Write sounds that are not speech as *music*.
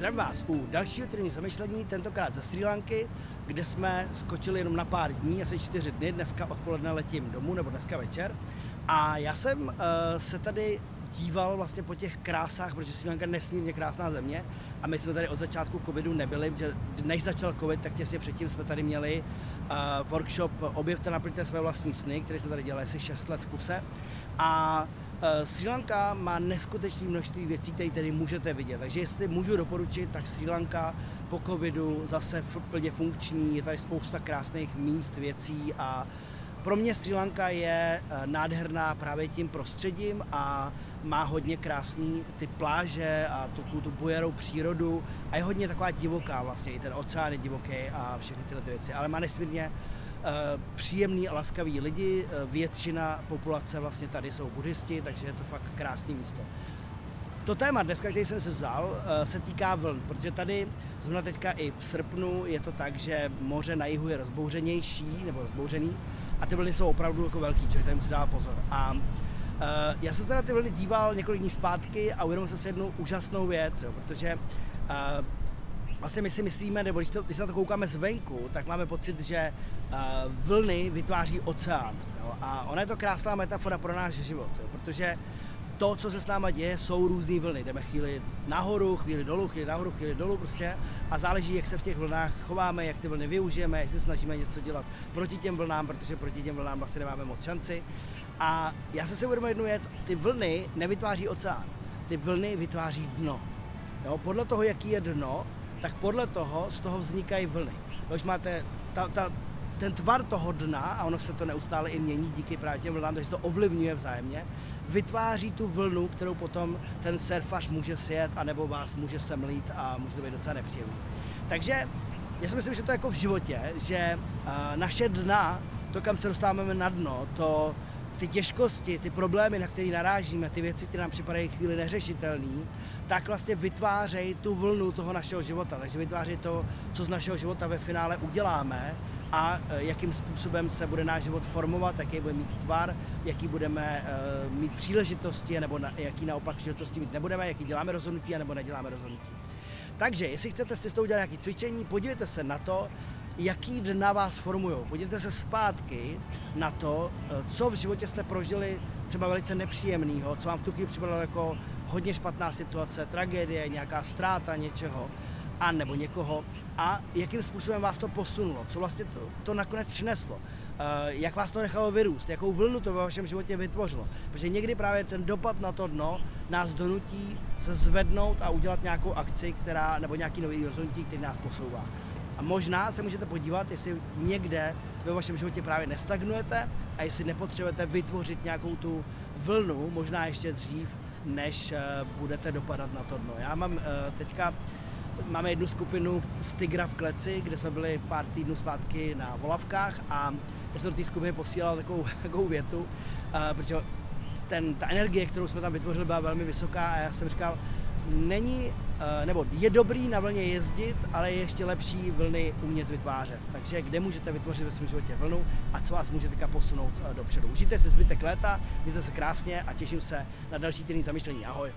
Zdravím vás u dalšího týdenního zamyšlení, tentokrát ze Sri Lanky, kde jsme skočili jenom na pár dní, asi čtyři dny, dneska odpoledne letím domů, nebo dneska večer. A já jsem uh, se tady díval vlastně po těch krásách, protože Sri Lanka je nesmírně krásná země a my jsme tady od začátku covidu nebyli, protože než začal covid, tak těsně předtím jsme tady měli uh, workshop Objevte naplňte své vlastní sny, který jsme tady dělali asi 6 let v kuse. A Sri Lanka má neskutečné množství věcí, které tady můžete vidět. Takže jestli můžu doporučit, tak Sri Lanka po covidu zase plně funkční, je tady spousta krásných míst, věcí a pro mě Sri Lanka je uh, nádherná právě tím prostředím a má hodně krásný ty pláže a tu, tu bujarou přírodu a je hodně taková divoká vlastně, i ten oceán je divoký a všechny tyhle ty věci, ale má nesmírně Eh, příjemný a laskavý lidi, eh, většina populace vlastně tady jsou buddhisti, takže je to fakt krásné místo. To téma dneska, který jsem si vzal, eh, se týká vln, protože tady zrovna teďka i v srpnu je to tak, že moře na jihu je rozbouřenější nebo rozbouřený a ty vlny jsou opravdu jako velký, člověk tady musí dávat pozor. A já jsem se na ty vlny díval několik dní zpátky a uvědomil jsem si jednu úžasnou věc, jo, protože vlastně my si myslíme, nebo když, to, když se na to koukáme zvenku, tak máme pocit, že uh, vlny vytváří oceán. Jo? A ona je to krásná metafora pro náš život, jo? protože to, co se s náma děje, jsou různé vlny. Jdeme chvíli nahoru, chvíli dolů, chvíli nahoru, chvíli dolů prostě a záleží, jak se v těch vlnách chováme, jak ty vlny využijeme, jestli snažíme něco dělat proti těm vlnám, protože proti těm vlnám vlastně nemáme moc šanci. A já jsem si uvědomil jednu věc, ty vlny nevytváří oceán, ty vlny vytváří dno. Jo, podle toho, jaký je dno, tak podle toho z toho vznikají vlny. Když máte ta, ta, ten tvar toho dna, a ono se to neustále i mění díky právě těm vlnám, takže to ovlivňuje vzájemně, vytváří tu vlnu, kterou potom ten surfař může sjet, anebo vás může semlít a může to být docela nepříjemný. Takže já si myslím, že to je jako v životě, že uh, naše dna, to, kam se dostáváme na dno, to, ty těžkosti, ty problémy, na které narážíme, ty věci, které nám připadají chvíli neřešitelné, tak vlastně vytvářejí tu vlnu toho našeho života. Takže vytvářejí to, co z našeho života ve finále uděláme a e, jakým způsobem se bude náš život formovat, jaký bude mít tvar, jaký budeme uh, mít příležitosti, nebo na, jaký naopak příležitosti mít nebudeme, jaký děláme rozhodnutí, nebo neděláme rozhodnutí. Takže, jestli chcete si s tou udělat nějaké cvičení, podívejte se na to, jaký dna vás formují. Podívejte se zpátky na to, e, co v životě jste prožili třeba velice nepříjemného, co vám v tu chvíli připadalo jako hodně špatná situace, tragédie, nějaká ztráta něčeho a nebo někoho a jakým způsobem vás to posunulo, co vlastně to, to nakonec přineslo, uh, jak vás to nechalo vyrůst, jakou vlnu to ve vašem životě vytvořilo. Protože někdy právě ten dopad na to dno nás donutí se zvednout a udělat nějakou akci, která, nebo nějaký nový rozhodnutí, který nás posouvá. A možná se můžete podívat, jestli někde ve vašem životě právě nestagnujete a jestli nepotřebujete vytvořit nějakou tu vlnu, možná ještě dřív, než eh, budete dopadat na to dno. Já mám eh, teďka máme jednu skupinu z Tigra v Kleci, kde jsme byli pár týdnů zpátky na Volavkách a já jsem do té skupiny posílal takovou, *laughs* takovou větu, uh, protože ten, ta energie, kterou jsme tam vytvořili, byla velmi vysoká a já jsem říkal, není, eh, nebo je dobrý na vlně jezdit, ale je ještě lepší vlny umět vytvářet. Takže kde můžete vytvořit ve svém životě vlnu a co vás může teďka posunout eh, dopředu. Užijte si zbytek léta, mějte se krásně a těším se na další týden zamýšlení. Ahoj!